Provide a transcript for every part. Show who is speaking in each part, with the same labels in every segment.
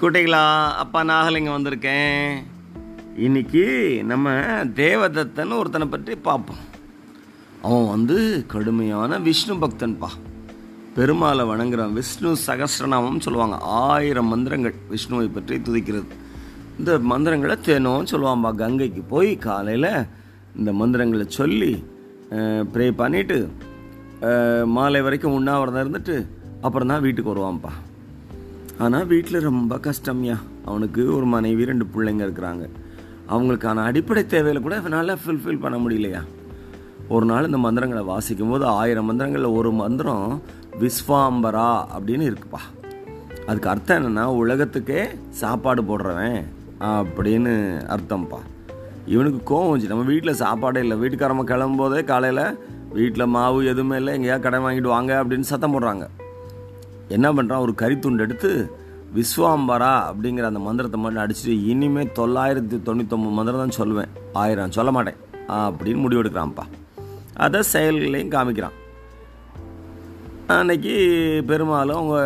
Speaker 1: குட்டைகளா? அப்பா நாகலிங்கம் வந்திருக்கேன்? இன்னைக்கு நம்ம தேவதத்தன் ஒருத்தனை பற்றி பார்ப்போம். அவன் வந்து கடுமையான விஷ்ணு பக்தன்பா. பெருமாளை வணங்குறான். விஷ்ணு சகஸ்ரநாமம் சொல்லுவாங்க. ஆயிரம் மந்திரங்கள் விஷ்ணுவை பற்றி துதிக்கிறது. இந்த மந்திரங்களை தினம் சொல்லுவான்பா. கங்கைக்கு போய் காலையில் இந்த மந்திரங்களை சொல்லி ப்ரே பண்ணிவிட்டு மாலை வரைக்கும் உண்ணாவிரதம் இருந்துட்டு அப்புறம் தான் வீட்டுக்கு வருவான்ப்பா ஆனால் வீட்டில் ரொம்ப கஷ்டம்யா அவனுக்கு ஒரு மனைவி ரெண்டு பிள்ளைங்க இருக்கிறாங்க. அவங்களுக்கான அடிப்படை தேவையில் கூட இவனால் ஃபுல்ஃபில் பண்ண முடியலையா? ஒரு நாள் இந்த மந்திரங்களை வாசிக்கும் போது ஆயிரம் மந்திரங்களில் ஒரு மந்திரம் விஸ்வாம்பரா அப்படின்னு இருக்குப்பா. அதுக்கு அர்த்தம் என்னென்னா உலகத்துக்கே சாப்பாடு போடுறவன் அப்படின்னு அர்த்தம்ப்பா. இவனுக்கு கோவம் வந்துச்சு. நம்ம வீட்டில் சாப்பாடே இல்லை. வீட்டுக்காரம்மா கிளம்பும்போதே காலையில் வீட்டில் மாவு எதுவுமே இல்லை. எங்கேயா கடை வாங்கிட்டு வாங்க அப்படின்னு சத்தம் போடுறாங்க. என்ன பண்ணுறான் ஒரு கறித்துண்டு எடுத்து விஸ்வாம்பரா அப்படிங்கிற அந்த மந்திரத்தை மட்டும் அடிச்சுட்டு இனிமேல் தொள்ளாயிரத்தி தொண்ணூத்தொம்பது மந்திரம் தான் சொல்லுவேன். ஆயிரம் சொல்ல மாட்டேன். அப்படின்னு முடிவெடுக்கிறான்ப்பா அதை செயல்களையும் காமிக்கிறான். அன்னைக்கு பெருமாளும் அவங்க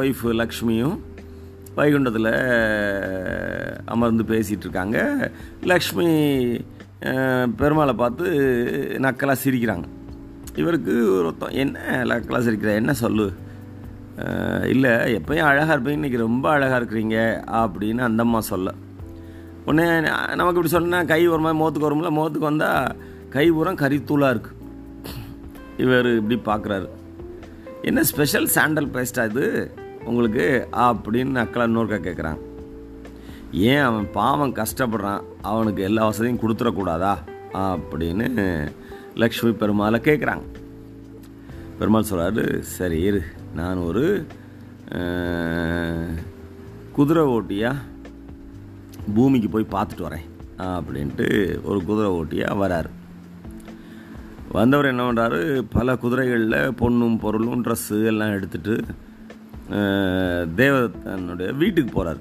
Speaker 1: ஒய்ஃபு லக்ஷ்மியும் வைகுண்டத்தில் அமர்ந்து பேசிகிட்டு இருக்காங்க. லக்ஷ்மி பெருமாளை பார்த்து நக்கலாக சிரிக்கிறாங்க. இவருக்கு ஒருத்தம் என்ன நக்கலாக சிரிக்கிற? என்ன சொல்லு? இல்லை எப்பயும் அழகாக இருப்பீங்க இன்றைக்கி ரொம்ப அழகாக இருக்கிறீங்க அப்படின்னு அந்தம்மா சொல்ல. உடனே நமக்கு இப்படி சொன்னால் கை ஒரு மாதிரி மோத்துக்கு வரும்ல? மோத்துக்கு வந்தால் கை பூரா கறித்தூளாக இருக்குது இவர் இப்படி பார்க்குறாரு என்ன ஸ்பெஷல் சாண்டல் பேஸ்டா இது? உங்களுக்கு அப்படின்னு அக்களா இன்னொருக்கா கேட்குறாங்க ஏன் அவன் பாவம் கஷ்டப்படுறான்? அவனுக்கு எல்லா வசதியும் கொடுத்துடக்கூடாதா? அப்படின்னு லக்ஷ்மி பெருமாளை கேட்குறாங்க பெருமாள் சொல்கிறாரு சரி இரு. நான் ஒரு குதிரை ஓட்டியாக பூமிக்கு போய் பார்த்துட்டு வரேன் அப்படின்ட்டு ஒரு குதிரை ஓட்டியாக வரார். வந்தவர் என்ன பண்ணுறாரு பல குதிரைகளில் பொண்ணும் பொருளும் ட்ரெஸ்ஸு எல்லாம் எடுத்துகிட்டு தேவதனுடைய வீட்டுக்கு போகிறார்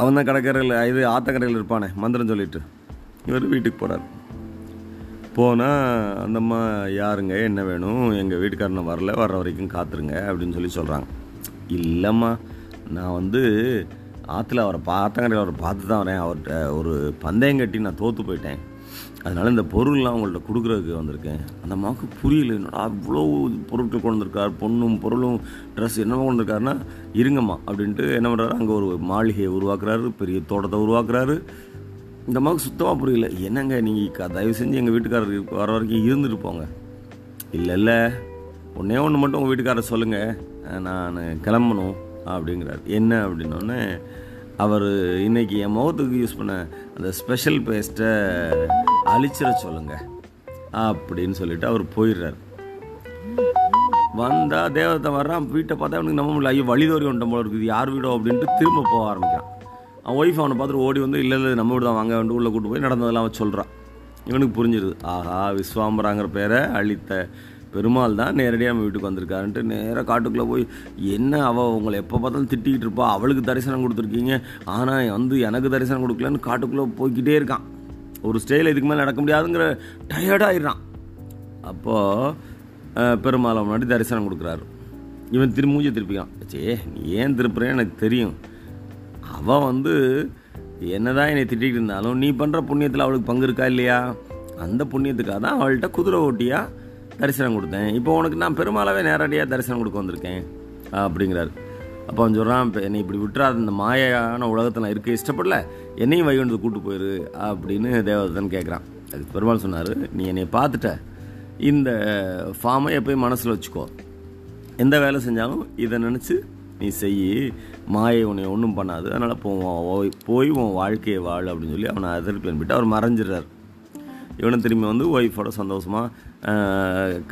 Speaker 1: அவன் தான் கடற்கரையில் இது ஆத்தக்கரையில் இருப்பானே மந்திரம் சொல்லிட்டு. இவர் வீட்டுக்கு போகிறார் போனால் அந்தம்மா யாருங்க? என்ன வேணும்? எங்கள் வீட்டுக்காரனை வரல வர்ற வரைக்கும் காத்துருங்க அப்படின்னு சொல்லி சொல்கிறாங்க இல்லைம்மா நான் வந்து ஆற்றுல அவரை பார்த்தங்கடையில் அவரை பார்த்து தான் வரேன். அவர்கிட்ட ஒரு பந்தயம் கட்டி நான் தோற்று போயிட்டேன். அதனால் இந்த பொருள்லாம் அவங்கள்ட்ட கொடுக்குறதுக்கு வந்திருக்கேன். அந்த அம்மாவுக்கு புரியல என்னடா அவ்வளோ பொருட்கள் கொண்டு வந்திருக்கார் பொண்ணும் பொருளும் ட்ரெஸ் என்னமோ கொண்டு வந்திருக்காருன்னா இருங்கம்மா அப்படின்ட்டு என்ன பண்ணுறாரு அங்கே ஒரு மாளிகையை உருவாக்குறாரு பெரிய தோட்டத்தை உருவாக்குறாரு. இந்த அம்மாவுக்கு சுத்தமாக புரியல. என்னங்க நீங்கள் தயவு செஞ்சு எங்கள் வீட்டுக்காரருக்கு வர வரைக்கும் இருந்துட்டு போங்க. இல்லை இல்லை. ஒன்றே ஒன்று மட்டும் உங்கள் வீட்டுக்காரர் சொல்லுங்கள் நான் கிளம்பணும் அப்படிங்கிறார். என்ன அப்படின்னோடனே அவர் இன்றைக்கி என் முகத்துக்கு யூஸ் பண்ண அந்த ஸ்பெஷல் பேஸ்ட்டை அழிச்சிட சொல்லுங்கள் அப்படின்னு சொல்லிட்டு அவர் போயிடுறார். வந்தால் தேவத்தை வர்றான் வீட்டை பார்த்தா அவனுக்கு நம்ம முடியல ஐயோ வழிதோறி வந்துட்ட போல இருக்குது. யார் வீடோ அப்படின்ட்டு திரும்ப போக ஆரம்பிக்கிறான். அவன் ஒய்ஃப் அவனை பார்த்துட்டு ஓடி வந்து இல்லை இல்லை நம்ம வீடு தான் வாங்க வந்து உள்ளே கூட்டு போய் நடந்ததெல்லாம் அவன் சொல்கிறான் இவனுக்கு புரிஞ்சிருது. ஆஹா விஸ்வாம்பராங்கிற பேரை அழித்த பெருமாள் தான் நேரடியாக நம்ம வீட்டுக்கு வந்திருக்காருன்ட்டு நேராக காட்டுக்குள்ளே போய் என்ன அவள் உங்களை எப்போ பார்த்தாலும் திட்டிகிட்டு இருப்பா? அவளுக்கு தரிசனம் கொடுத்துருக்கீங்க. ஆனால் வந்து எனக்கு தரிசனம் கொடுக்கலன்னு காட்டுக்குள்ளே போய்கிட்டே இருக்கான். ஒரு ஸ்டேயில் இதுக்கு மேலே நடக்க முடியாதுங்கிற டயர்டாகிடுறான் அப்போது பெருமாளை முன்னாடி தரிசனம் கொடுக்குறாரு. இவன் திரு திருப்பிக்கான் சே நீ ஏன் திருப்புறேன்னு எனக்கு தெரியும். அவள் வந்து என்னதான் என்னை திட்டிகிட்டு இருந்தாலும் நீ பண்ணுற புண்ணியத்தில் அவளுக்கு பங்கு இருக்கா இல்லையா? அந்த புண்ணியத்துக்காக தான் அவள்கிட்ட குதிரை ஓட்டியாக தரிசனம் கொடுத்தேன். இப்போ உனக்கு நான் பெருமாளாவே நேரடியாக தரிசனம் கொடுக்க வந்திருக்கேன் அப்படிங்கிறாரு. அப்போ அவன் சொல்கிறான் இப்போ என்னை இப்படி விட்டுறாத இந்த மாயான உலகத்தில் நான் இருக்க இஷ்டப்படல. என்னையும் வைகுண்டது கூட்டு போயிரு அப்படின்னு தேவதன் கேட்குறான் அதுக்கு பெருமாள் சொன்னார் நீ என்னை பார்த்துட்ட. இந்த ஃபார்மை எப்போயும் மனசில் வச்சுக்கோ. எந்த வேலை செஞ்சாலும் இதை நினச்சி நீ செய் மாயை உன்னை ஒன்றும் பண்ணாது. அதனால் போய் போய் உன் வாழ்க்கையை வாழ் அப்படின்னு சொல்லி அவனை அதிர்ப்பு அனுப்பிட்டு அவர் மறைஞ்சிடுறார். இவனை திரும்பி வந்து ஒய்ஃபோட சந்தோஷமாக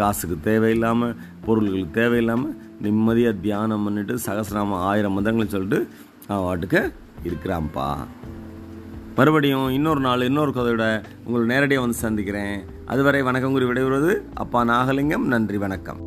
Speaker 1: காசுக்கு தேவையில்லாமல் பொருள்களுக்கு தேவையில்லாமல் நிம்மதியாக தியானம் பண்ணிட்டு சகசிராம ஆயிரம் மதங்கள் சொல்லிட்டு அவன் வாட்டுக்கு இருக்கிறான்ப்பா. மறுபடியும் இன்னொரு நாள் இன்னொரு கதையோட உங்களை நேரடியாக வந்து சந்திக்கிறேன். அதுவரை வணக்கம் கூறி விடைபெறுவது அப்பா நாகலிங்கம். நன்றி வணக்கம்.